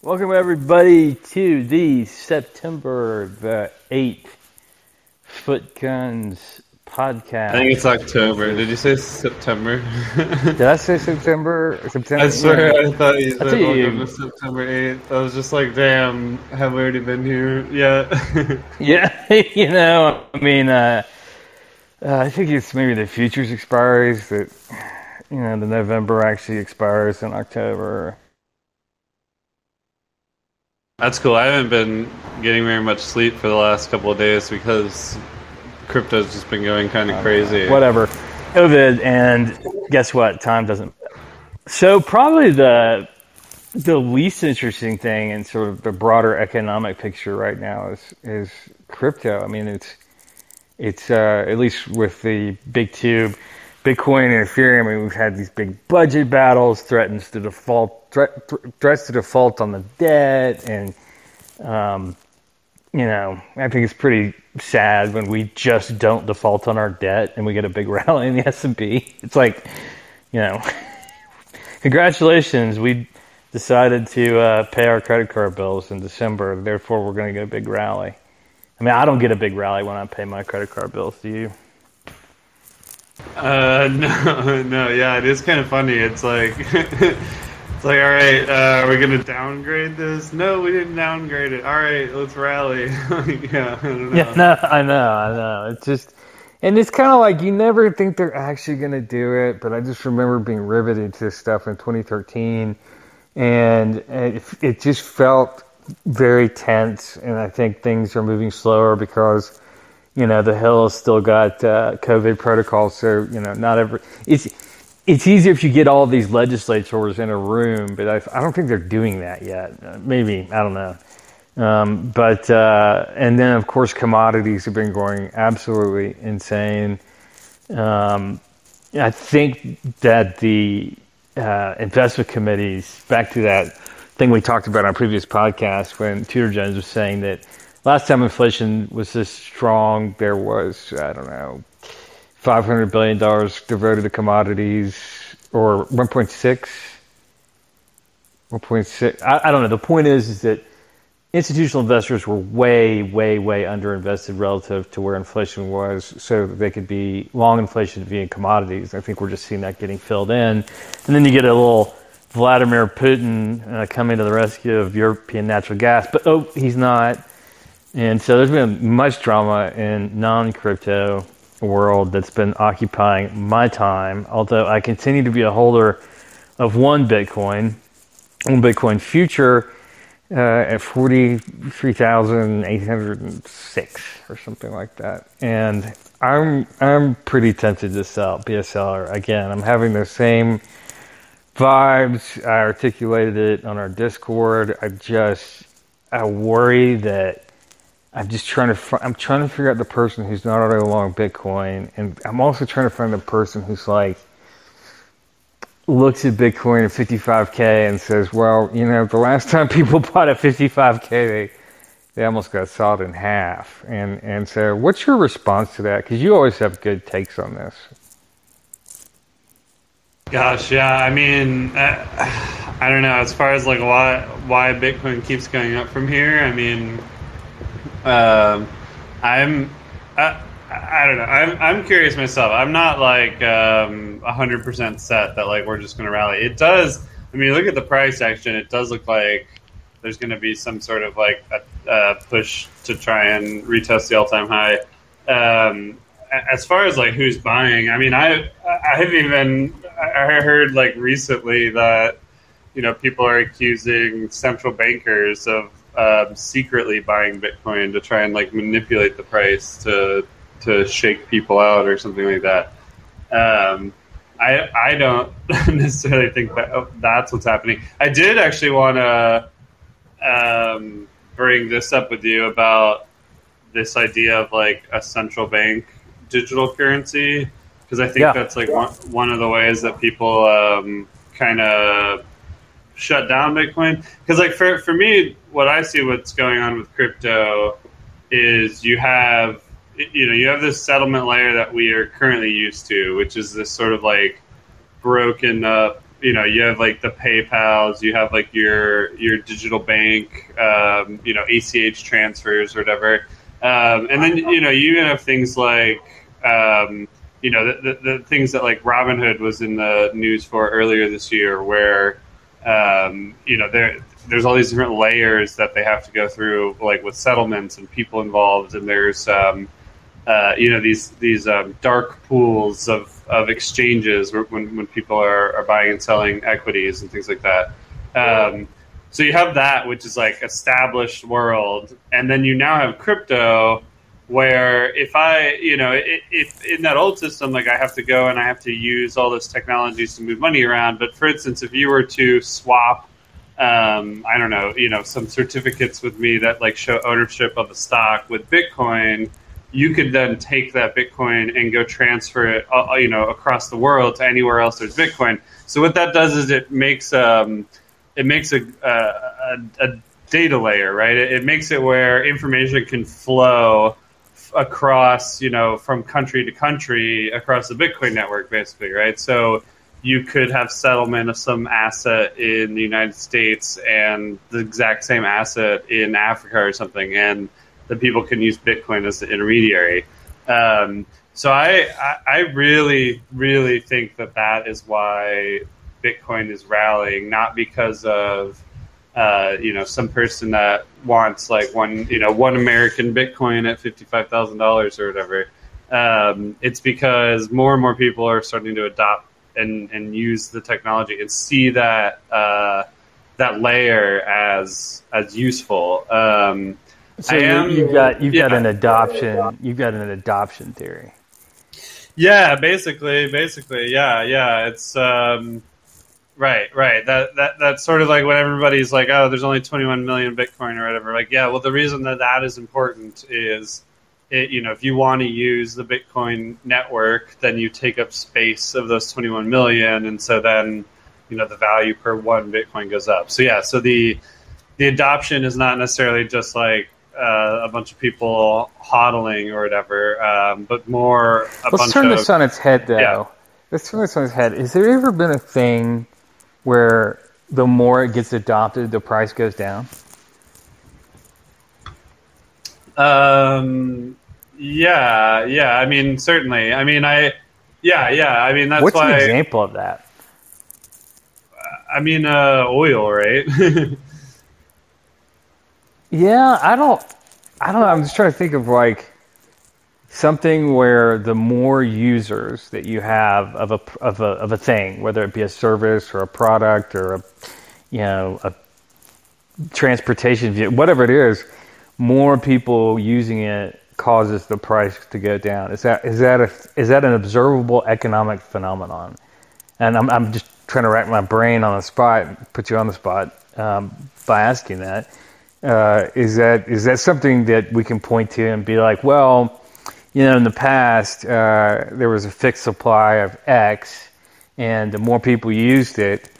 Welcome everybody to the September the eighth Foot Guns podcast. I think it's October. Did you say September? Did I say September? September. I swear I thought you said welcome to September 8th. I was just like, damn, have we already been here yet? Yeah, you know, I mean, uh, uh, I think it's maybe the futures expires that you know the November actually expires in October. That's cool. I haven't been getting very much sleep for the last couple of days because crypto's just been going kind of crazy. whatever, COVID, and guess what? Time doesn't. So probably the the least interesting thing in sort of the broader economic picture right now is is crypto. I mean, it's it's uh, at least with the big two, Bitcoin and Ethereum. I mean, we've had these big budget battles, threatens to default, threat, threats to default on the debt, and um, you know, I think it's pretty sad when we just don't default on our debt and we get a big rally in the S and P. It's like, you know, congratulations, we decided to uh, pay our credit card bills in December. Therefore, we're going to get a big rally. I mean, I don't get a big rally when I pay my credit card bills. Do you? Uh, no, no, yeah, it is kind of funny. It's like, it's like, all right, uh, are we gonna downgrade this? No, we didn't downgrade it. All right, let's rally. yeah, I. Yeah, no, I know, I know. It's just, and it's kind of like you never think they're actually to do it, but I just remember being riveted to stuff in 2013, and it, it just felt very tense. And I think things are moving slower because, you know, the Hill still got uh, COVID protocols, so you know, not every it's. It's easier if you get all these legislators in a room, but I, I don't think they're doing that yet. Uh, maybe I don't know. Um, but uh, and then of course commodities have been going absolutely insane. Um, I think that the uh, investment committees, back to that thing we talked about on previous podcast, when Tudor Jones was saying that last time inflation was this strong, there was I don't know, five hundred billion dollars devoted to commodities, or one point six. 1.6. I, I don't know. The point is, is that institutional investors were way, way, way underinvested relative to where inflation was, so they could be long inflation via commodities. I think we're just seeing that getting filled in, and then you get a little Vladimir Putin uh, coming to the rescue of European natural gas, but oh, he's not. And so there's been much drama in non-crypto world that's been occupying my time. Although I continue to be a holder of one Bitcoin, one Bitcoin future uh, at 43,806 or something like that. And I'm I'm pretty tempted to sell, be a seller again. I'm having the same vibes. I articulated it on our Discord. I just I worry that I'm just trying to I'm trying to figure out the person who's not already long Bitcoin, and I'm also trying to find the person who's like looks at Bitcoin at 55k and says, "Well, you know, the last time people bought at 55k, they they almost got sawed in half." And and so, what's your response to that? Because you always have good takes on this. Gosh, yeah. I mean, uh, I don't know. As far as like why why Bitcoin keeps going up from here, I mean, um, I'm I, I don't know. I'm I'm curious myself. I'm not like um, hundred percent set that like we're just going to rally. It does. I mean, look at the price action. It does look like there's going to be some sort of like a, a push to try and retest the all-time high. Um, as far as like who's buying, I mean, I I've even I heard like recently that you know people are accusing central bankers of um, secretly buying Bitcoin to try and like manipulate the price to to shake people out or something like that. Um, I I don't necessarily think that oh, that's what's happening. I did actually want to um, bring this up with you about this idea of like a central bank digital currency because I think Yeah. that's like one, one of the ways that people um, kind of shut down Bitcoin. Because like for for me, what I see what's going on with crypto is you have you know you have this settlement layer that we are currently used to, which is this sort of like broken up you know, you have like the PayPal's, you have like your your digital bank, um, you know, ACH transfers or whatever, um, and then you know you even have things like. Um, you know the, the, the, things that like Robinhood was in the news for earlier this year, where um, you know there there's all these different layers that they have to go through, like with settlements and people involved, and there's um, uh, you know these these um, dark pools of, of exchanges when when people are, are buying and selling equities and things like that. Um, so you have that, which is like established world, and then you now have crypto where if I, you know, if in that old system, like I have to go and I have to use all those technologies to move money around. But for instance, if you were to swap, um, I don't know, you know, some certificates with me that like show ownership of a stock with Bitcoin, you could then take that Bitcoin and go transfer it, uh, uh you know, across the world to anywhere else there's Bitcoin. So what that does is it makes um, it makes a, a, a data layer, right? It, it makes it where information can flow across, you know, from country to country across the Bitcoin network, basically, right? So you could have settlement of some asset in the United States and the exact same asset in Africa or something, and the people can use Bitcoin as the intermediary. Um, so I, I, really, really think that that is why Bitcoin is rallying, not because of uh, you know, some person that wants like one, you know, one American Bitcoin at fifty-five thousand dollars or whatever. Um, it's because more and more people are starting to adopt and, and use the technology and see that uh, that layer as as useful. Um, so am, you've got you've yeah. got an adoption you've got an adoption theory. Yeah, basically, basically, yeah, yeah. It's um, Right, right. That that that's sort of like when everybody's like, "Oh, there's only 21 million Bitcoin or whatever." Like, yeah, well, the reason that that is important is, it, you know, if you want to use the Bitcoin network, then you take up space of those 21 million, and so then, you know, the value per one Bitcoin goes up. So yeah, so the the adoption is not necessarily just like uh, a bunch of people hodling or whatever, um, but more. Let's turn of, this on its head, though. Yeah. Let's turn this on its head. Has there ever been a thing? Where the more it gets adopted, the price goes down? Um, yeah, yeah. I mean, certainly. I mean, I, yeah, yeah. I mean, that's what's why, an example of that? I mean, uh, oil, right? yeah, I don't, I don't know. I'm just trying to think of like something where the more users that you have of a of a of a thing, whether it be a service or a product or a you know a transportation whatever it is, more people using it causes the price to go down. Is that is that a, is that an observable economic phenomenon? And I'm I'm just trying to rack my brain on the spot, put you on the spot um, by asking that. Uh, is that is that something that we can point to and be like, well, you know, in the past, uh, there was a fixed supply of X, and the more people used it,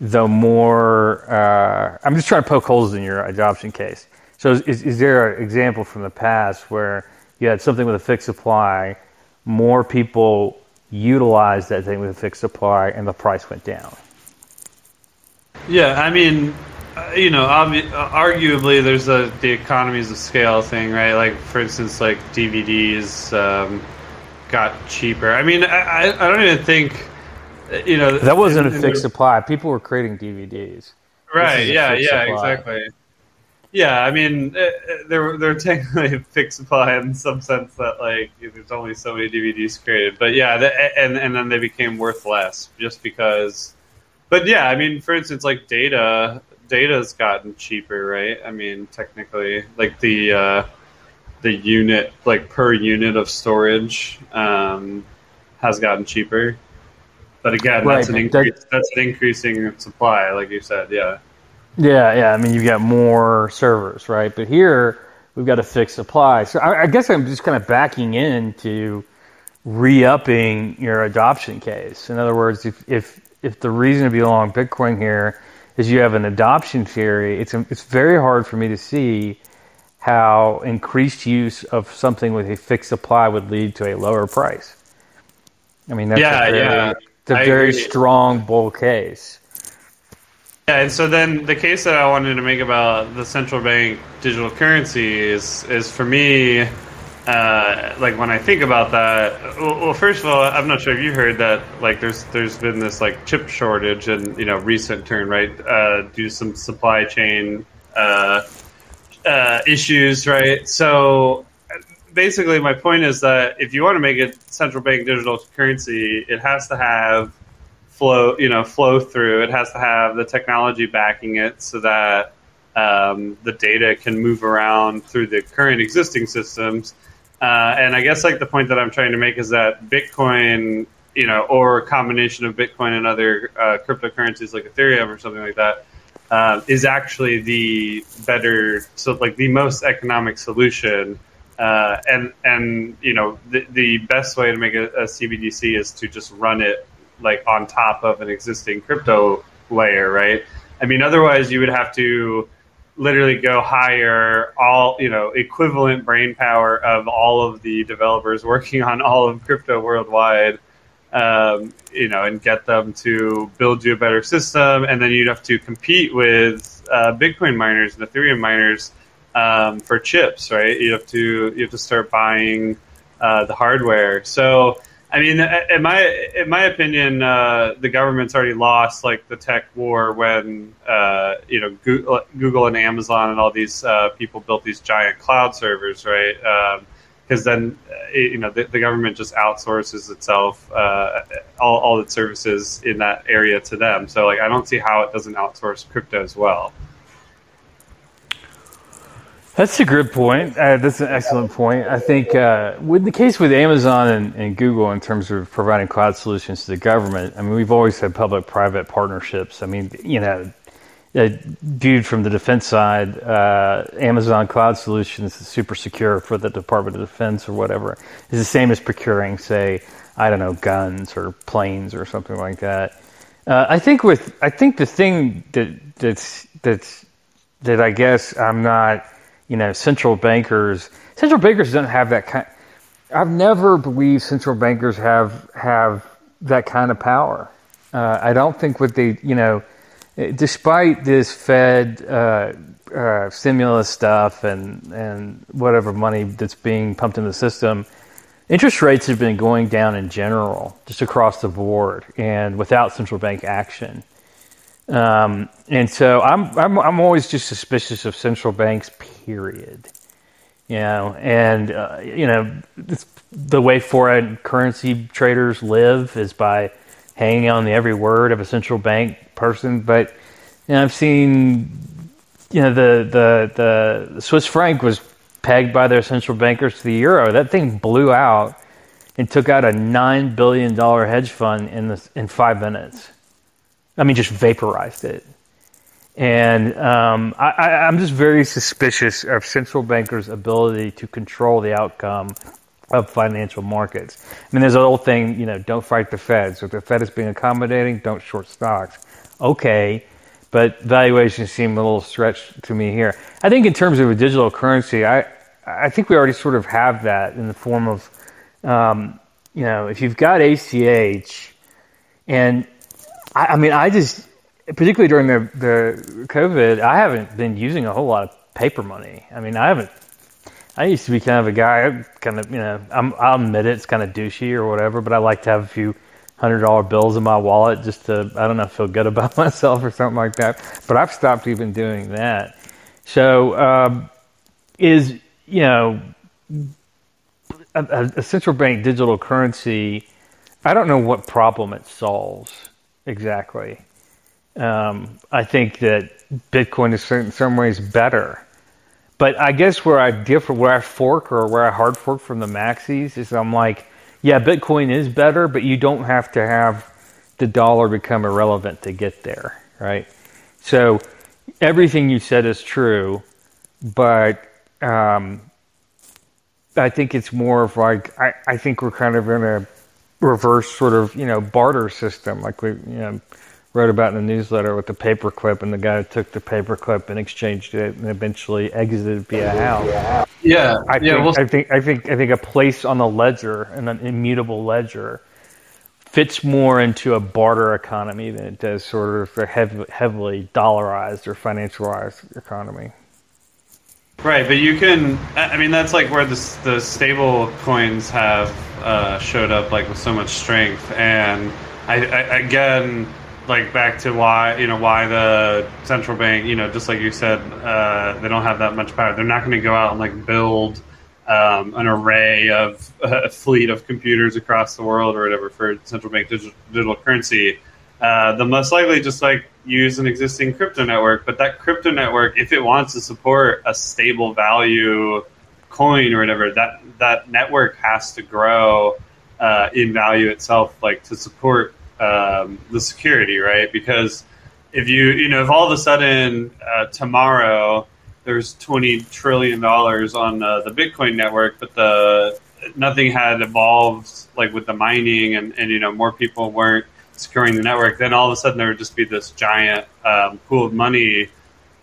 the more. Uh, I'm just trying to poke holes in your adoption case. So, is, is there an example from the past where you had something with a fixed supply, more people utilized that thing with a fixed supply, and the price went down? Yeah, I mean, you know, obvi- uh, arguably, there's a the economies of scale thing, right? Like, for instance, like DVDs um, got cheaper. I mean, I, I don't even think, uh, you know, that wasn't a fixed supply. People were creating DVDs. Right? Yeah. Yeah. Supply. Exactly. Yeah, I mean, they're they're technically a fixed supply in some sense that like there's only so many DVDs created, but yeah, and and then they became worth less just because. But yeah, I mean, for instance, like data data's gotten cheaper, right? I mean, technically, like the uh, the unit, like per unit of storage, um, has gotten cheaper. But again, right, that's an increase. That, that's an increasing supply, like you said. Yeah. Yeah, yeah. I mean, you've got more servers, right? But here we've got a fixed supply. So I, I guess I'm just kind of backing into re-upping your adoption case. In other words, if if if the reason to be long Bitcoin here is you have an adoption theory, it's it's very hard for me to see how increased use of something with a fixed supply would lead to a lower price. I mean, that's yeah, very, yeah. It's a I very agree. strong bull case. Yeah, and so then the case that I wanted to make about the central bank digital currency is is for me, uh, like when I think about that. Well, well, first of all, I'm not sure if you heard that. Like, there's there's been this like chip shortage and you know recent turn right uh, due some supply chain uh, uh, issues, right? So basically, my point is that if you want to make a central bank digital currency, it has to have flow you know flow through it has to have the technology backing it so that um, the data can move around through the current existing systems uh, and i guess like the point that i'm trying to make is that bitcoin you know or a combination of bitcoin and other uh, cryptocurrencies like ethereum or something like that uh, is actually the better so like the most economic solution uh, and and you know the, the best way to make a, a CBDC is to just run it like on top of an existing crypto layer, right? I mean, otherwise you would have to literally go hire all you know equivalent brain power of all of the developers working on all of crypto worldwide. Um, you know, and get them to build you a better system, and then you'd have to compete with uh, Bitcoin miners and Ethereum miners um, for chips, right? You have to you have to start buying uh, the hardware. So, I mean, in my in my opinion, uh, the government's already lost like the tech war when uh, you know Google, Google and Amazon and all these uh, people built these giant cloud servers, right? Because then it, you know the, the, government just outsources itself uh, all, all its services in that area to them. So, like, I don't see how it doesn't outsource crypto as well. That's a good point. Uh, that's an excellent point. I think uh, with the case with Amazon and, and, Google in terms of providing cloud solutions to the government, I mean, we've always had public-private partnerships. I mean, you know, viewed from the defense side, uh, Amazon Cloud Solutions is super secure for the Department of Defense or whatever. It's the same as procuring, say, I don't know, guns or planes or something like that. Uh, I think with I think the thing that that's that's that I guess I'm not you know, central bankers. Central bankers don't have that kind. I've never believed central bankers have have that kind of power. Uh, I don't think what they, you know, despite this Fed uh, uh, stimulus stuff and and whatever money that's being pumped in the system, interest rates have been going down in general, just across the board, and without central bank action. Um, and so I'm, I'm, I'm always just suspicious of central banks, period. You know, and, uh, you know, the way foreign currency traders live is by hanging on the every word of a central bank person. But, you know, I've seen, you know, the, the, the Swiss franc was pegged by their central bankers to the euro. That thing blew out and took out a $9 billion hedge fund in, the, in five minutes. I mean, just vaporized it. And um, I, am just very suspicious of central bankers' ability to control the outcome of financial markets. I mean, there's an old thing, you know, don't fight the Fed. So if the Fed is being accommodating, don't short stocks. Okay, but valuations seem a little stretched to me here. I think in terms of a digital currency, I I think we already sort of have that in the form of, um, you know, if you've got ACH and I, I mean, I just, particularly during the, the COVID, I haven't been using a whole lot of paper money. I mean, I haven't. I used to be kind of a guy, kind of, you know, I'm, I'll admit it, it's kind of douchey or whatever, but I like to have a few hundred dollar bills in my wallet just to, I don't know, feel good about myself or something like that. But I've stopped even doing that. So, um, is, you know, a, a central bank digital currency, I don't know what problem it solves exactly. Um, I think that Bitcoin is in some ways better. But I guess where I differ, where I fork or where I hard fork from the maxis is I'm like, yeah, Bitcoin is better, but you don't have to have the dollar become irrelevant to get there, right? So everything you said is true, but um, I think it's more of like, I, I think we're kind of in a reverse sort of you know barter system like we you know wrote about in the newsletter with the paperclip and the guy who took the paperclip and exchanged it and eventually exited via house. Yeah, I yeah. Think, well, I think I think I think a place on the ledger and an immutable ledger fits more into a barter economy than it does sort of a heavily dollarized or financialized economy. Right, but you can. I mean, that's like where the the stable coins have uh, showed up like with so much strength, and I, I again like back to why you know why the central bank you know just like you said uh, they don't have that much power. They're not going to go out and like build um, an array of a fleet of computers across the world or whatever for central bank digital, digital currency. Uh, the most likely just like use an existing crypto network. But that crypto network, if it wants to support a stable value coin or whatever, that that network has to grow uh, in value itself, like to support um, the security, right? Because if you you know if all of a sudden uh, tomorrow there's 20 trillion dollars on uh, the Bitcoin network, but the nothing had evolved like with the mining and, and you know more people weren't securing the network, then all of a sudden there would just be this giant um, pool of money,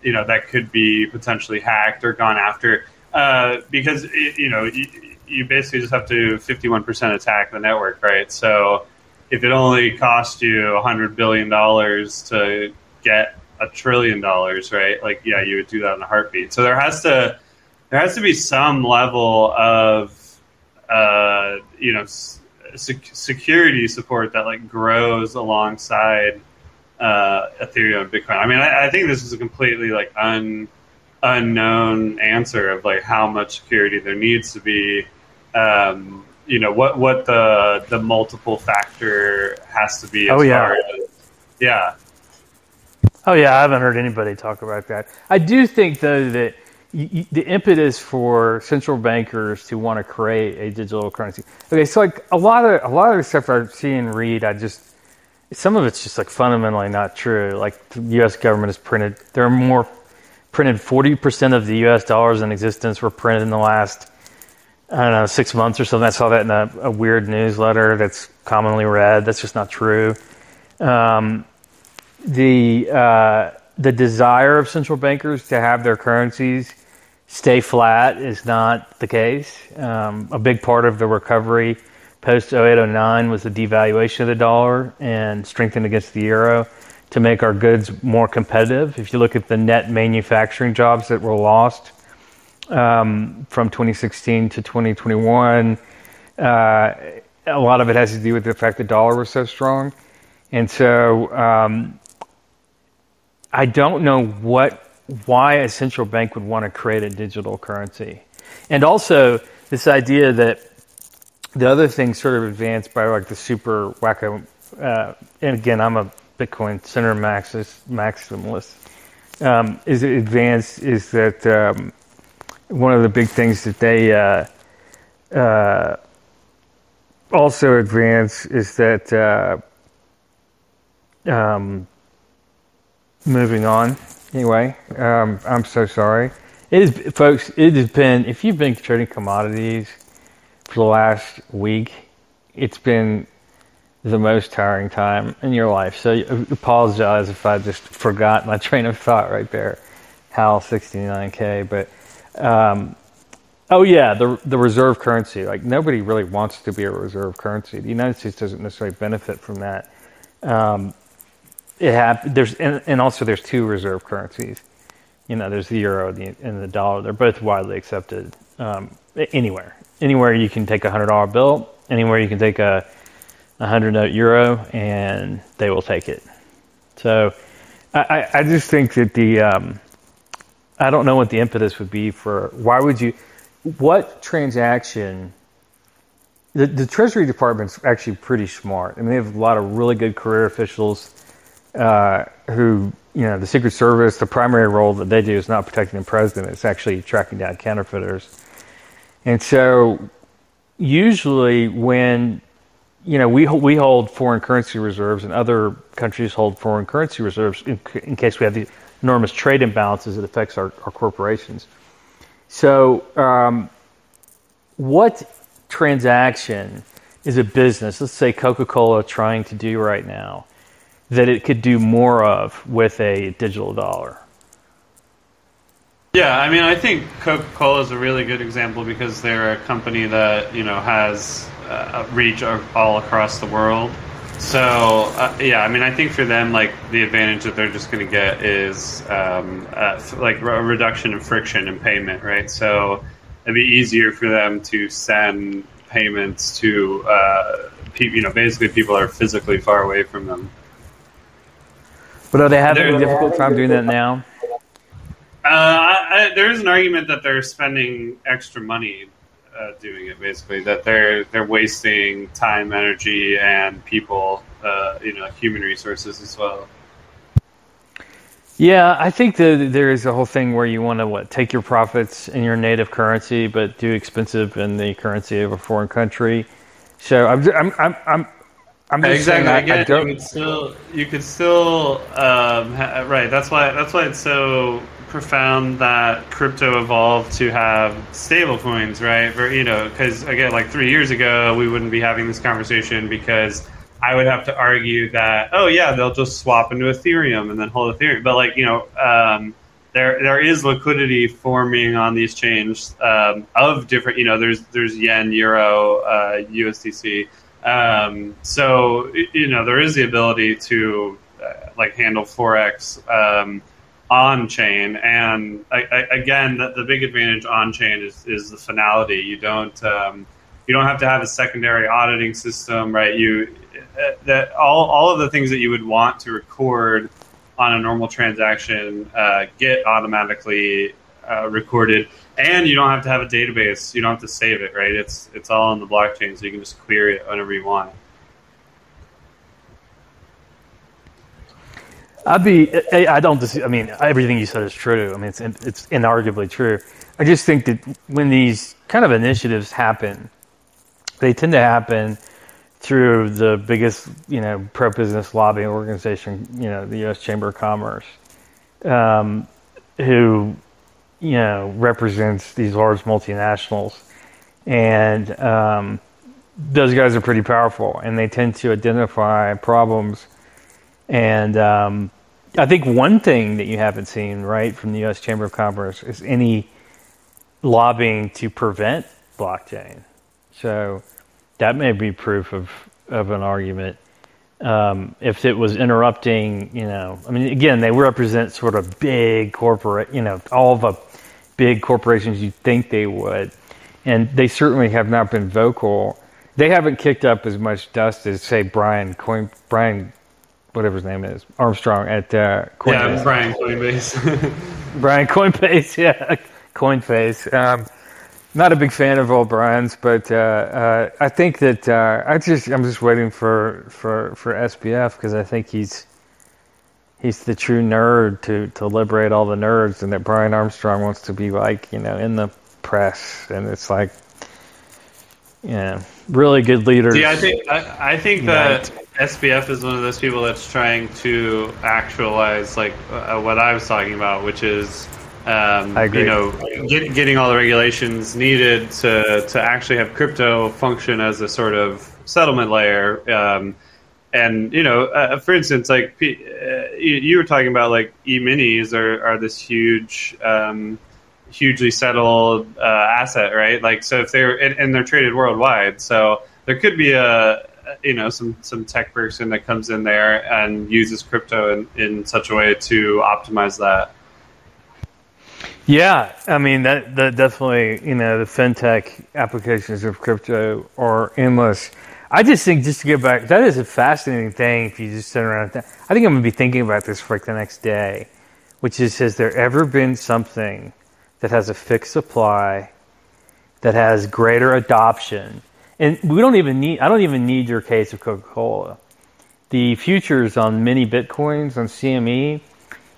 you know, that could be potentially hacked or gone after. Uh, because it, you know you, you, basically just have to 51% attack the network, right? So if it only cost you 100 billion dollars to get a trillion dollars, right? Like yeah, you would do that in a heartbeat. So there has to there has to be some level of uh, you know sec- security support that like grows alongside uh, Ethereum and Bitcoin. I mean, I, I, think this is a completely like un unknown answer of like how much security there needs to be. Um, you know what what the the multiple factor has to be. oh yeah, as, yeah. Oh yeah, I haven't heard anybody talk about that. I do think though that the impetus for central bankers to want to create a digital currency. Okay, so like a lot of a lot of the stuff I see and read, I just some of it's just like fundamentally not true. Like the U.S. government has printed, there are more printed. Forty percent of the U.S. dollars in existence were printed in the last I don't know six months or something. I saw that in a, a weird newsletter that's commonly read. That's just not true. Um, the uh, the desire of central bankers to have their currencies stay flat is not the case. Um, a big part of the recovery post 0809 was the devaluation of the dollar and strengthened against the euro to make our goods more competitive. If you look at the net manufacturing jobs that were lost um, from 2016 to 2021, uh, a lot of it has to do with the fact the dollar was so strong. And so um, I don't know what why a central bank would want to create a digital currency. And also this idea that the other thing sort of advanced by like the super wacko, uh, and again, I'm a Bitcoin center maxis, maximalist, um, is advanced is that um, one of the big things that they uh, uh, also advance is that uh, um, moving on Anyway, um, I'm so sorry. It is, folks. It has been. If you've been trading commodities for the last week, it's been the most tiring time in your life. So I apologize if I just forgot my train of thought right there. Hal 69k, but um, oh yeah, the the reserve currency. Like nobody really wants to be a reserve currency. The United States doesn't necessarily benefit from that. Um, it hap- there's and, and, also there's two reserve currencies. You know, there's the euro and the dollar. They're both widely accepted um, anywhere. Anywhere you can take a hundred dollar bill, anywhere you can take a, a hundred note euro, and they will take it. So, I, I just think that the um, I don't know what the impetus would be for why would you what transaction the, the Treasury Department's actually pretty smart. I mean, they have a lot of really good career officials uh, who, you know, the Secret Service, the primary role that they do is not protecting the president, it's actually tracking down counterfeiters. And so, usually, when you know, we we hold foreign currency reserves, and other countries hold foreign currency reserves in, in case we have the enormous trade imbalances that affects our, our corporations. So, um, what transaction is a business? Let's say Coca Cola trying to do right now that it could do more of with a digital dollar. Yeah, I mean, I think Coca Cola is a really good example because they're a company that you know has uh, reach all across the world, so uh, yeah, I mean, I think for them, like the advantage that they're just going to get is um, uh, like a reduction in friction in payment, right? So it'd be easier for them to send payments to uh, people. You know, basically people are physically far away from them. But are they having a difficult time doing that now? Uh, I, I, there is an argument that they're spending extra money uh, doing it. Basically, that they're they're wasting time, energy, and people. Uh, you know, human resources as well. Yeah, I think that there is a whole thing where you want to what take your profits in your native currency, but do expensive in the currency of a foreign country. So I'm I'm I'm I'm, I'm exactly. saying Again, I, I you could still you could still um, ha- right. That's why that's why it's so profound that crypto evolved to have stable coins, right? For, you know, because again, like three years ago, we wouldn't be having this conversation because I would have to argue that, oh yeah, they'll just swap into Ethereum and then hold Ethereum. But like, you know, um, there there is liquidity forming on these chains um, of different, you know, there's there's yen, euro, uh, USDC. Um, so you know, there is the ability to uh, like handle forex. Um, on chain. And I, I, again, the, the, big advantage on chain is, is the finality. You don't um, you don't have to have a secondary auditing system, right? You uh, that all all of the things that you would want to record on a normal transaction uh, get automatically uh, recorded, and you don't have to have a database. You don't have to save it, right? It's it's all on the blockchain, so you can just query it whenever you want. I'd be. I don't. I mean, everything you said is true. I mean, it's it's inarguably true. I just think that when these kind of initiatives happen, they tend to happen through the biggest, you know, pro-business lobbying organization, you know, the U.S. Chamber of Commerce, um, who, you know, represents these large multinationals, and um, those guys are pretty powerful, and they tend to identify problems and um, I think one thing that you haven't seen, right, from the U.S. Chamber of Commerce is any lobbying to prevent blockchain. So that may be proof of, of an argument. Um, if it was interrupting, you know, I mean, again, they represent sort of big corporate, you know, all of the big corporations you think they would. And they certainly have not been vocal. They haven't kicked up as much dust as, say, Brian Coin, Brian whatever his name is, Armstrong at uh, Coinbase. Yeah, Brian Coinbase. Brian Coinbase, yeah, Coinface. Um, not a big fan of old Brian's, but uh, uh, I think that uh, I just I'm just waiting for for for SBF because I think he's he's the true nerd to to liberate all the nerds, and that Brian Armstrong wants to be like you know in the press, and it's like yeah, really good leaders. Yeah, I think I, I think that SBF is one of those people that's trying to actualize like uh, what I was talking about, which is um, you know get, getting all the regulations needed to to actually have crypto function as a sort of settlement layer. Um, and you know, uh, for instance, like uh, you, you, were talking about, like e-minis are, are this huge, um, hugely settled uh, asset, right? Like, so if they're and, and they're traded worldwide, so there could be a you know some some tech person that comes in there and uses crypto in, in such a way to optimize that. Yeah, I mean that that definitely you know the fintech applications of crypto are endless. I just think just to get back, that is a fascinating thing. If you just sit around, I think I'm gonna be thinking about this for like the next day, which is has there ever been something that has a fixed supply, that has greater adoption, and we don't even need I don't even need your case of Coca-Cola. The futures on many bitcoins on CME,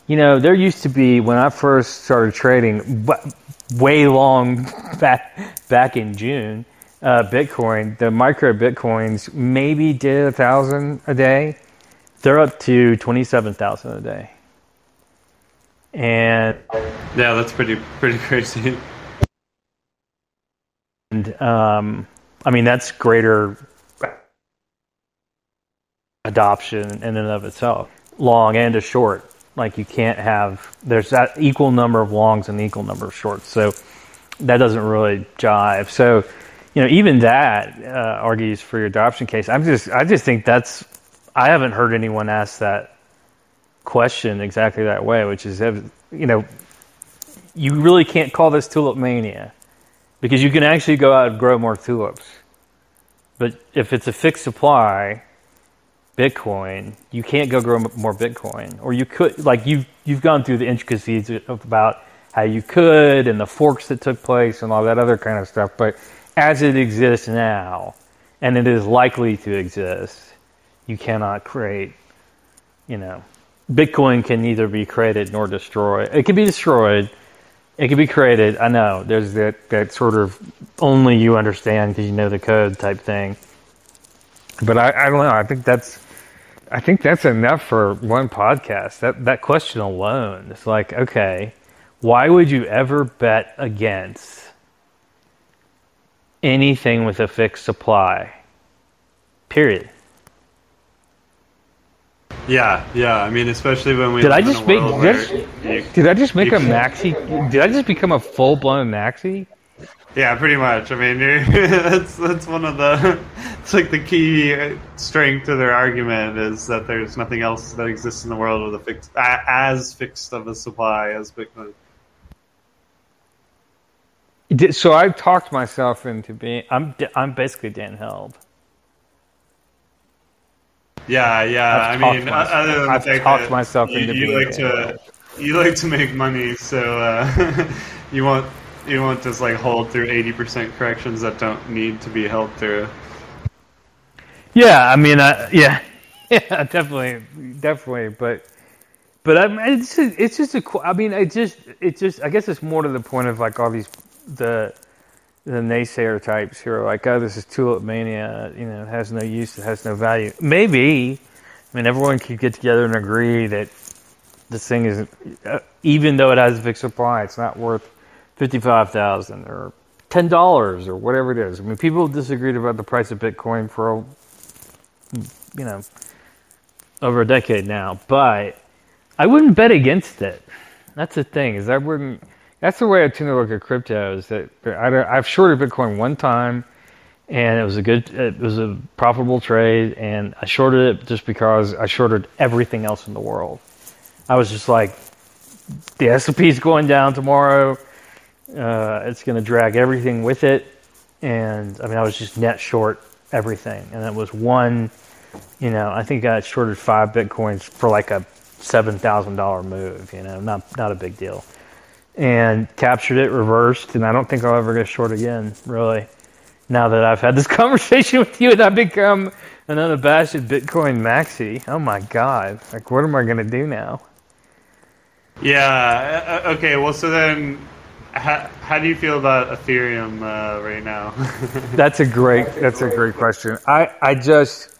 you know, there used to be when I first started trading way long back back in June, uh, Bitcoin, the micro bitcoins maybe did a thousand a day. They're up to twenty seven thousand a day. And yeah, that's pretty pretty crazy. And um, I mean, that's greater adoption in and of itself, long and a short. Like you can't have there's that equal number of longs and equal number of shorts, so that doesn't really jive. So, you know, even that uh, argues for your adoption case. I'm just I just think that's I haven't heard anyone ask that question exactly that way, which is, you know, you really can't call this tulip mania because you can actually go out and grow more tulips. But if it's a fixed supply, Bitcoin, you can't go grow more Bitcoin, or you could like you you've gone through the intricacies about how you could and the forks that took place and all that other kind of stuff. But as it exists now, and it is likely to exist, you cannot create, you know, Bitcoin can neither be created nor destroyed. It can be destroyed. It can be created. I know there's that, that sort of only you understand because you know the code type thing. But I, I don't know. I think that's I think that's enough for one podcast. That that question alone. It's like, okay, why would you ever bet against anything with a fixed supply? Period. Yeah, yeah. I mean, especially when we did I just make did, you, did I just make a maxi? Did I just become a full blown maxi? Yeah, pretty much. I mean, that's that's one of the it's like the key strength to their argument is that there's nothing else that exists in the world with a fixed as fixed of a supply as Bitcoin. So I've talked myself into being I'm I'm basically Dan Held. Yeah, yeah. I've I mean, myself, other than I've talked myself you, into you being like to you like to make money, so uh, you want you want just like hold through eighty percent corrections that don't need to be held through. Yeah, I mean, uh, yeah, yeah, definitely, definitely, but. But I mean, it's just, it's just a. I mean, it just it just. I guess it's more to the point of like all these the the naysayer types who are like, oh, this is tulip mania, you know, it has no use, it has no value. Maybe, I mean, everyone could get together and agree that this thing is, uh, even though it has a fixed supply, it's not worth fifty-five thousand or ten dollars or whatever it is. I mean, people disagreed about the price of Bitcoin for, you know, over a decade now, but I wouldn't bet against it. That's the thing is I wouldn't that's the way I tend to look at crypto. Is that I, I've shorted Bitcoin one time, and it was a good, it was a profitable trade, and I shorted it just because I shorted everything else in the world. I was just like, the S and P is going down tomorrow. Uh, it's going to drag everything with it, and I mean, I was just net short everything, and it was one. You know, I think I shorted five bitcoins for like a seven thousand dollar move. You know, not not a big deal and captured it, reversed, and I don't think I'll ever get short again, really. Now that I've had this conversation with you and I've become an unabashed Bitcoin maxi, oh my god! Like, what am I going to do now? Yeah. Uh, okay. Well, so then, how, how do you feel about Ethereum uh, right now? that's a great. That's a great question. I I just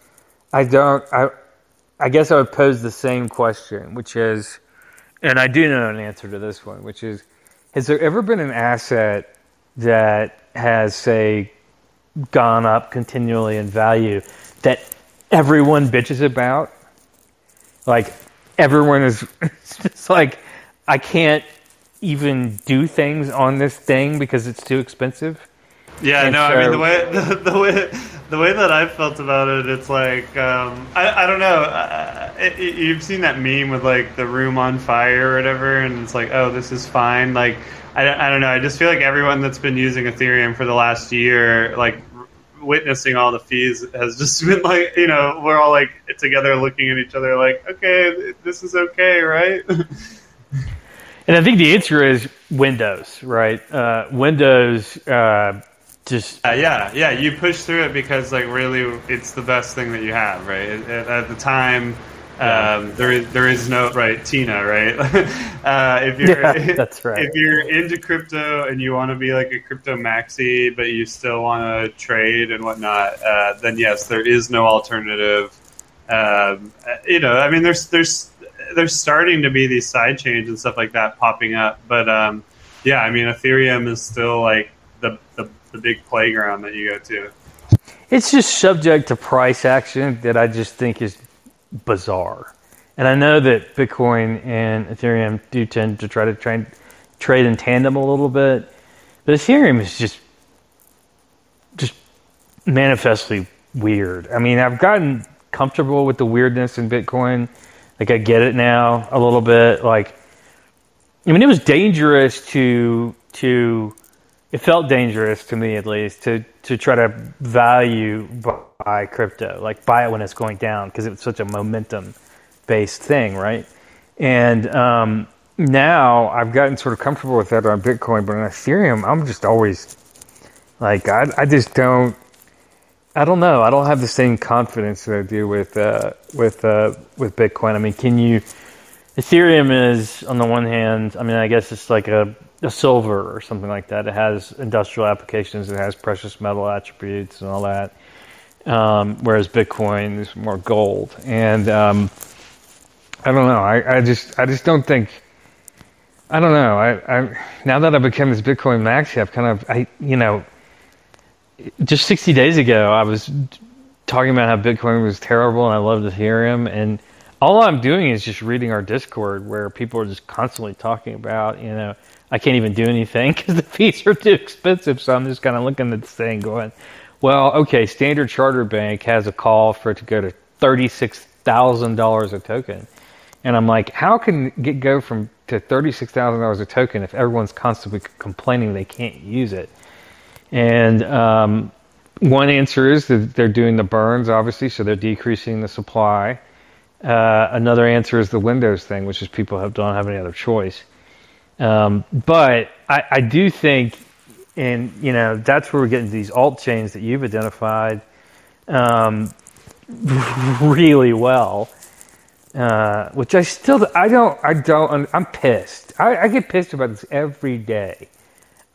I don't I I guess I would pose the same question, which is and I do know an answer to this one, which is Has there ever been an asset that has, say, gone up continually in value that everyone bitches about? Like, everyone is just like, I can't even do things on this thing because it's too expensive? Yeah, no, so, I mean the way the, the, way the way that I've felt about it, it's like um, I I don't know. Uh, it, it, you've seen that meme with like the room on fire or whatever, and it's like, oh, this is fine. Like I, I don't know. I just feel like everyone that's been using Ethereum for the last year, like witnessing all the fees, has just been like, you know, we're all like together looking at each other, like, okay, this is okay, right? and I think the answer is Windows, right? Uh, Windows. Uh, just uh, yeah yeah you push through it because like really it's the best thing that you have right? At, at the time yeah. um, there is there is no right Tina right? Uh, if you're yeah, that's right. if you're into crypto and you want to be like a crypto maxi but you still want to trade and whatnot uh, then yes there is no alternative. Um, you know I mean there's there's there's starting to be these side chains and stuff like that popping up but um, yeah I mean Ethereum is still like the the the big playground that you go to. It's just subject to price action that I just think is bizarre. And I know that Bitcoin and Ethereum do tend to try to trade, trade in tandem a little bit, but Ethereum is just just manifestly weird. I mean, I've gotten comfortable with the weirdness in Bitcoin. Like I get it now a little bit. Like I mean, it was dangerous to to. It felt dangerous to me, at least, to to try to value buy crypto, like buy it when it's going down, because it was such a momentum based thing, right? And um, now I've gotten sort of comfortable with that on Bitcoin, but on Ethereum, I'm just always like I, I just don't. I don't know. I don't have the same confidence that I do with uh, with uh, with Bitcoin. I mean, can you? Ethereum is on the one hand. I mean, I guess it's like a, a silver or something like that. It has industrial applications. It has precious metal attributes and all that. Um, whereas Bitcoin is more gold. And um, I don't know. I, I just I just don't think. I don't know. I, I now that I've become this Bitcoin maxi, I've kind of I you know just 60 days ago, I was talking about how Bitcoin was terrible and I loved Ethereum. And all I'm doing is just reading our Discord where people are just constantly talking about, you know, I can't even do anything because the fees are too expensive. So I'm just kind of looking at this thing going, well, okay, Standard Charter Bank has a call for it to go to $36,000 a token. And I'm like, how can it go from to $36,000 a token if everyone's constantly complaining they can't use it? And um, one answer is that they're doing the burns, obviously, so they're decreasing the supply. Uh, another answer is the Windows thing, which is people have, don't have any other choice. Um, but I, I, do think, and you know, that's where we're getting these alt chains that you've identified um, really well. Uh, which I still, I don't, I don't, I'm pissed. I, I get pissed about this every day.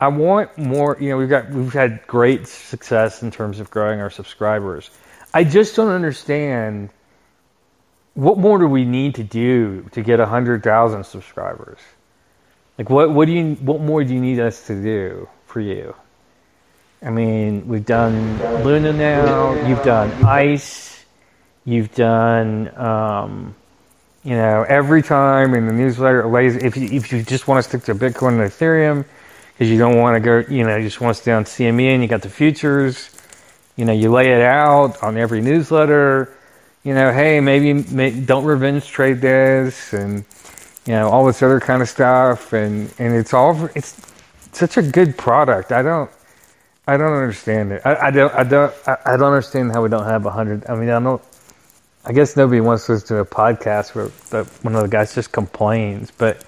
I want more. You know, we've got we've had great success in terms of growing our subscribers. I just don't understand what more do we need to do to get hundred thousand subscribers. Like what what do you what more do you need us to do for you? I mean, we've done Luna now. You've done Ice. You've done. Um, you know, every time in the newsletter, if you, if you just want to stick to Bitcoin and Ethereum, because you don't want to go, you know, you just want to stay on CME and you got the futures. You know, you lay it out on every newsletter. You know, hey, maybe may, don't revenge trade this and, you know, all this other kind of stuff. And, and it's all, it's such a good product. I don't, I don't understand it. I, I don't, I don't, I, don't understand how we don't have a hundred. I mean, I don't, I guess nobody wants to listen to a podcast where the, one of the guys just complains, but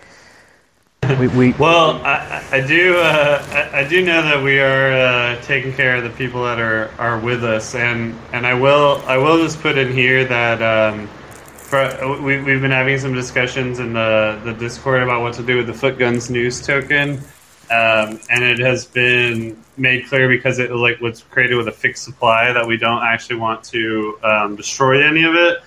we, we well, I, I do. Uh, I, I, do know that we are uh, taking care of the people that are, are with us, and, and I will I will just put in here that um, for we we've been having some discussions in the the Discord about what to do with the Footguns News token, um, and it has been made clear because it like was created with a fixed supply that we don't actually want to um, destroy any of it.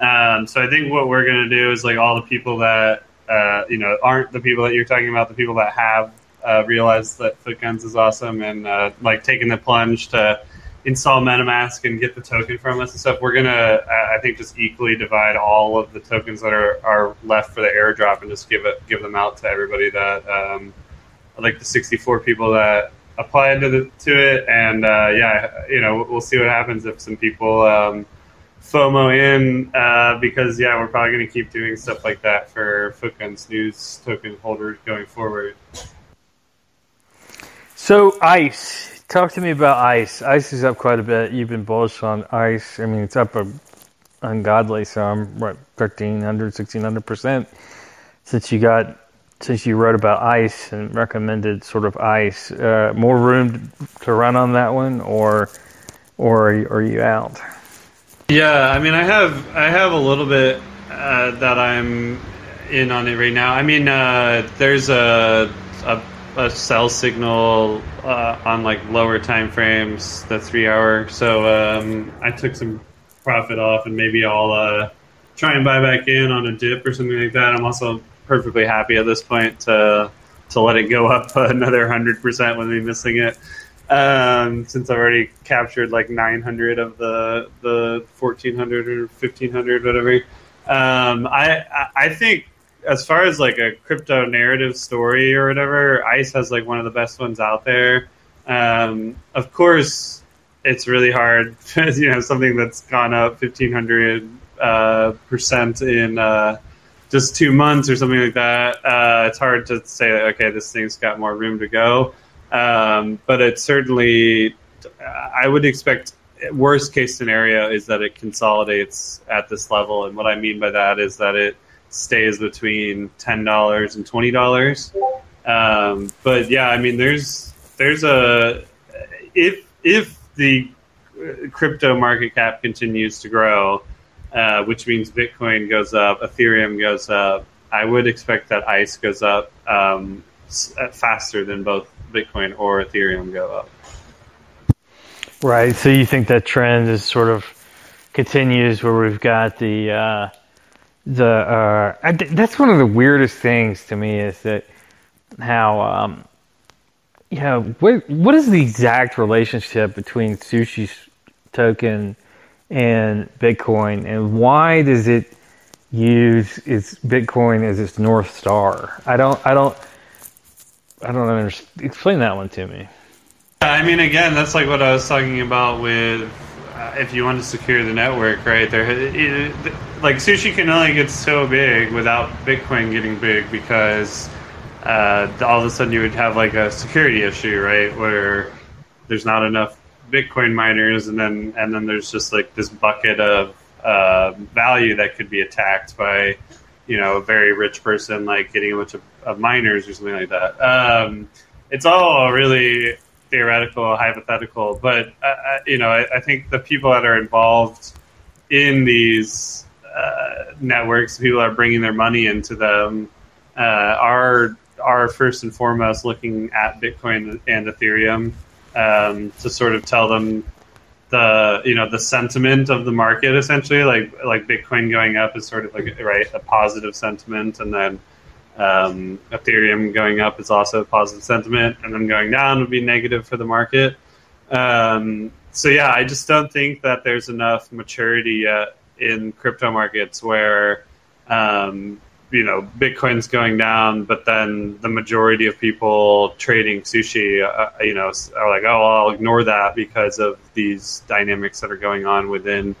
Um, so I think what we're going to do is like all the people that uh, you know, aren't the people that you're talking about the people that have uh, realized that Footguns is awesome and uh, like taking the plunge to install MetaMask and get the token from us and stuff. We're gonna, I think, just equally divide all of the tokens that are, are left for the airdrop and just give it give them out to everybody that um, like the 64 people that applied to the to it. And uh, yeah, you know, we'll see what happens if some people. Um, FOMO in uh, because yeah, we're probably going to keep doing stuff like that for Footguns News token holders going forward. So Ice, talk to me about Ice. Ice is up quite a bit. You've been bullish on Ice. I mean, it's up a ungodly sum, what 1300, 1600 percent since you got since you wrote about ice and recommended sort of ice. Uh, more room to run on that one, or or are you out? Yeah, I mean, I have I have a little bit uh, that I'm in on it right now. I mean, uh, there's a, a, a sell signal uh, on like lower time frames, the three hour. So um, I took some profit off, and maybe I'll uh, try and buy back in on a dip or something like that. I'm also perfectly happy at this point to to let it go up another hundred percent with me missing it um, since I've already captured like 900 of the the 1400 or 1500, whatever. Um, I I think as far as like a crypto narrative story or whatever, Ice has like one of the best ones out there. Um, of course, it's really hard. you know, something that's gone up fifteen hundred uh, percent in uh, just two months or something like that. Uh, it's hard to say, okay, this thing's got more room to go. Um, but it certainly, I would expect worst case scenario is that it consolidates at this level. And what I mean by that is that it stays between ten dollars and twenty dollars. Um, but yeah, I mean, there's there's a if if the crypto market cap continues to grow, uh, which means Bitcoin goes up, Ethereum goes up. I would expect that ICE goes up um, faster than both Bitcoin or Ethereum go up. Right. So you think that trend is sort of continues where we've got the uh, the uh, that's one of the weirdest things to me is that how um, you know what what is the exact relationship between sushi's token and Bitcoin, and why does it use its Bitcoin as its north star? I don't I don't I don't understand. Explain that one to me. I mean, again, that's like what I was talking about with uh, if you want to secure the network, right? There, it, like sushi can only get so big without Bitcoin getting big because uh, all of a sudden you would have like a security issue, right? Where there's not enough Bitcoin miners, and then and then there's just like this bucket of uh, value that could be attacked by you know a very rich person like getting a bunch of, of miners or something like that. Um, it's all really theoretical, hypothetical, but uh, uh, you know, I, I, think the people that are involved in these uh, networks, people are bringing their money into them, uh, are are first and foremost looking at Bitcoin and Ethereum um, to sort of tell them the you know the sentiment of the market essentially like like Bitcoin going up is sort of like right a positive sentiment and then um, Ethereum going up is also a positive sentiment, and then going down would be negative for the market. Um, so yeah, I just don't think that there's enough maturity yet in crypto markets where um, you know Bitcoin's going down, but then the majority of people trading sushi, uh, you know, are like, oh, I'll ignore that because of these dynamics that are going on within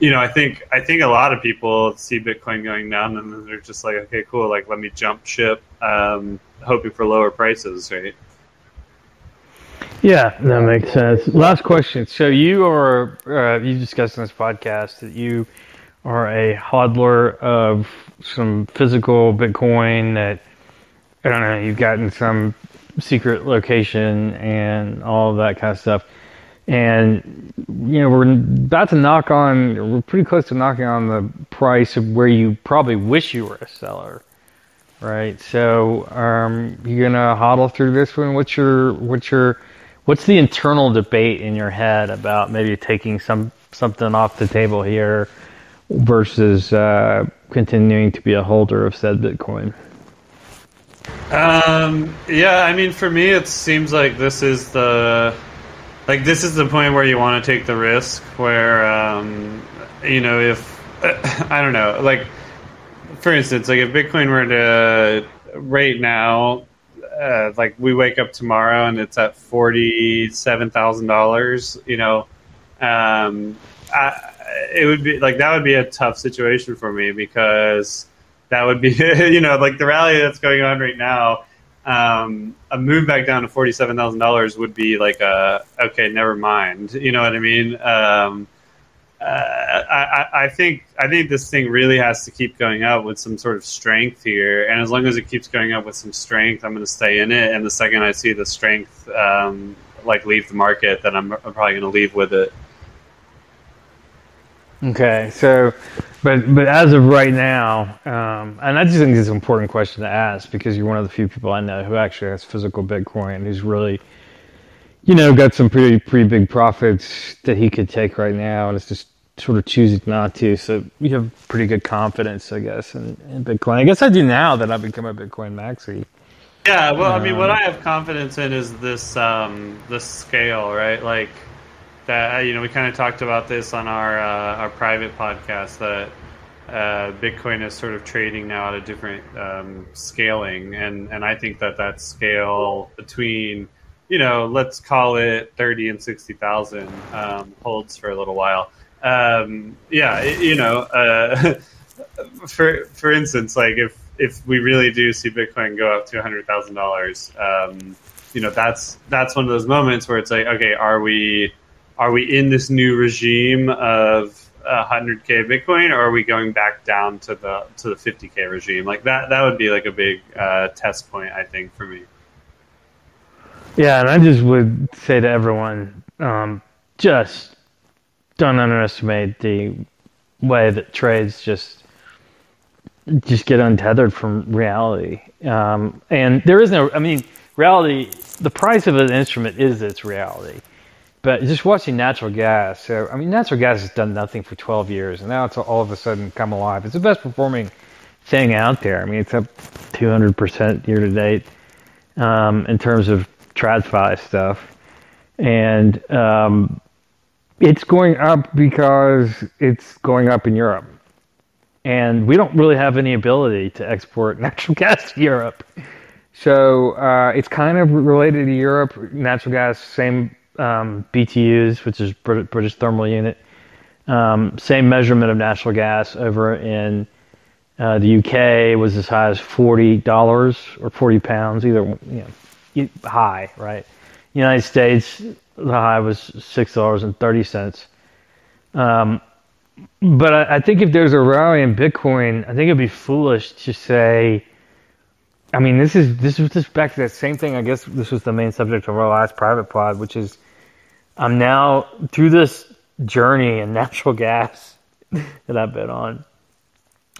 you know, I think I think a lot of people see Bitcoin going down, and then they're just like, okay, cool, like let me jump ship, um, hoping for lower prices, right? Yeah, that makes sense. Last question. So you are uh, you discussed in this podcast that you are a hodler of some physical Bitcoin that I don't know you've gotten some secret location and all that kind of stuff and you know we're about to knock on we're pretty close to knocking on the price of where you probably wish you were a seller right? So um, you're gonna hodl through this one? What's your what's your what's the internal debate in your head about maybe taking some something off the table here versus uh, continuing to be a holder of said bitcoin? Um, yeah i mean for me it seems like this is the like this is the point where you want to take the risk where um, you know if i don't know like for instance like if bitcoin were to right now uh, like we wake up tomorrow and it's at $47000 you know um, I, it would be like that would be a tough situation for me because that would be you know like the rally that's going on right now um, a move back down to forty seven thousand dollars would be like a okay, never mind. You know what I mean? Um, uh, I, I, think I think this thing really has to keep going up with some sort of strength here, and as long as it keeps going up with some strength, I'm going to stay in it. And the second I see the strength um, like leave the market, then I'm, I'm probably going to leave with it. Okay, so, but but as of right now, um, and I just think it's an important question to ask because you're one of the few people I know who actually has physical Bitcoin, who's really, you know, got some pretty pretty big profits that he could take right now, and it's just sort of choosing not to. So you have pretty good confidence, I guess, in, in Bitcoin. I guess I do now that I've become a Bitcoin maxi. Yeah, well, um, I mean, what um, I have confidence in is this um, this scale, right? Like that you know we kind of talked about this on our uh, our private podcast that uh, Bitcoin is sort of trading now at a different um, scaling, and and I think that that scale between you know, let's call it thirty and sixty thousand um, holds for a little while. Um, yeah, you know, uh, for for instance, like if if we really do see Bitcoin go up to hundred thousand um, dollars, you know, that's that's one of those moments where it's like, okay, are we are we in this new regime of 100k Bitcoin, or are we going back down to the to the 50k regime? Like that that would be like a big uh, test point, I think, for me. Yeah, and I just would say to everyone, um, just don't underestimate the way that trades just just get untethered from reality. Um, and there is no, I mean, reality. The price of an instrument is its reality. But just watching natural gas, so I mean, natural gas has done nothing for 12 years, and now it's all of a sudden come alive. It's the best performing thing out there. I mean, it's up 200% year to date um, in terms of TradFi stuff, and um, it's going up because it's going up in Europe, and we don't really have any ability to export natural gas to Europe. So uh, it's kind of related to Europe. Natural gas, same um, BTUs, which is British Thermal Unit. Um, same measurement of natural gas over in uh, the UK was as high as forty dollars or forty pounds, either you know, high, right? United States, the high was six dollars and thirty cents. Um, but I, I, think if there's a rally in Bitcoin, I think it'd be foolish to say. I mean, this is this was just back to that same thing. I guess this was the main subject of our last private pod, which is I'm now through this journey in natural gas that I've been on.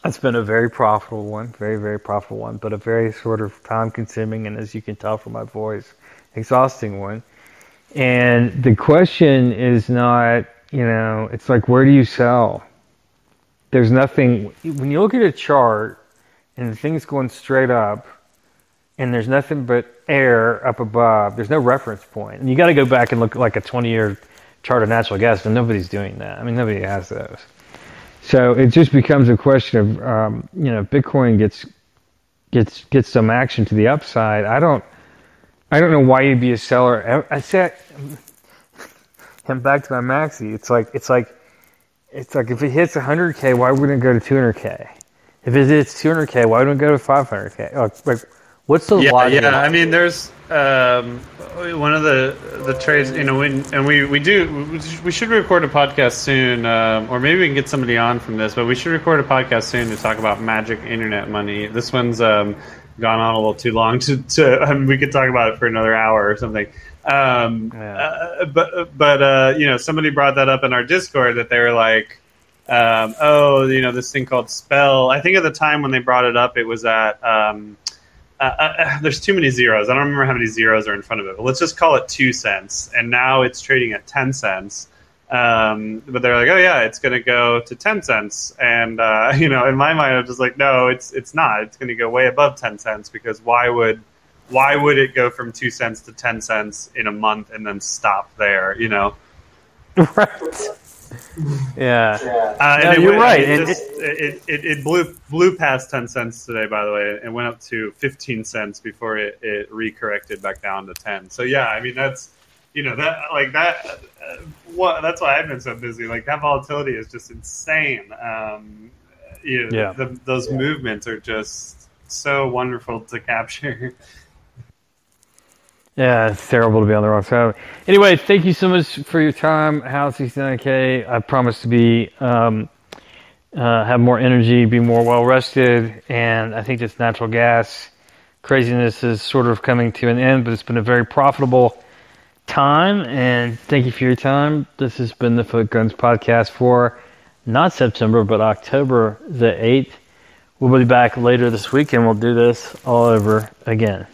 It's been a very profitable one, very, very profitable one, but a very sort of time consuming and as you can tell from my voice, exhausting one. And the question is not, you know, it's like, where do you sell? There's nothing, when you look at a chart and the thing's going straight up, and there's nothing but air up above. There's no reference point, and you got to go back and look at like a 20 year chart of natural gas, and nobody's doing that. I mean, nobody has those. So it just becomes a question of um, you know, Bitcoin gets gets gets some action to the upside. I don't I don't know why you'd be a seller. I said I'm back to my maxi. It's like it's like it's like if it hits 100k, why wouldn't it go to 200k? If it hits 200k, why wouldn't it go to 500k? Like, like What's the yeah, logic? Yeah, I mean, there's um, one of the the trades, you know, when, and we we do we should record a podcast soon, um, or maybe we can get somebody on from this, but we should record a podcast soon to talk about magic internet money. This one's um, gone on a little too long to, to I mean, we could talk about it for another hour or something. Um, yeah. uh, but but uh, you know, somebody brought that up in our Discord that they were like. Um, oh, you know this thing called Spell. I think at the time when they brought it up, it was at um, uh, uh, uh, there's too many zeros. I don't remember how many zeros are in front of it, but let's just call it two cents. And now it's trading at ten cents. Um, but they're like, oh yeah, it's going to go to ten cents. And uh, you know, in my mind, I'm just like, no, it's it's not. It's going to go way above ten cents because why would why would it go from two cents to ten cents in a month and then stop there? You know, right. yeah, uh, no, you're went, right. It, just, it, it, it, blew blew past ten cents today, by the way, and went up to fifteen cents before it, it recorrected back down to ten. So yeah, I mean that's you know that like that. Uh, what that's why I've been so busy. Like that volatility is just insane. Um, you know, yeah. The, those yeah. movements are just so wonderful to capture. Yeah, it's terrible to be on the wrong side. Anyway, thank you so much for your time, House 69K. I promise to be um, uh, have more energy, be more well rested, and I think this natural gas craziness is sort of coming to an end. But it's been a very profitable time, and thank you for your time. This has been the Footguns podcast for not September, but October the eighth. We'll be back later this week, and we'll do this all over again.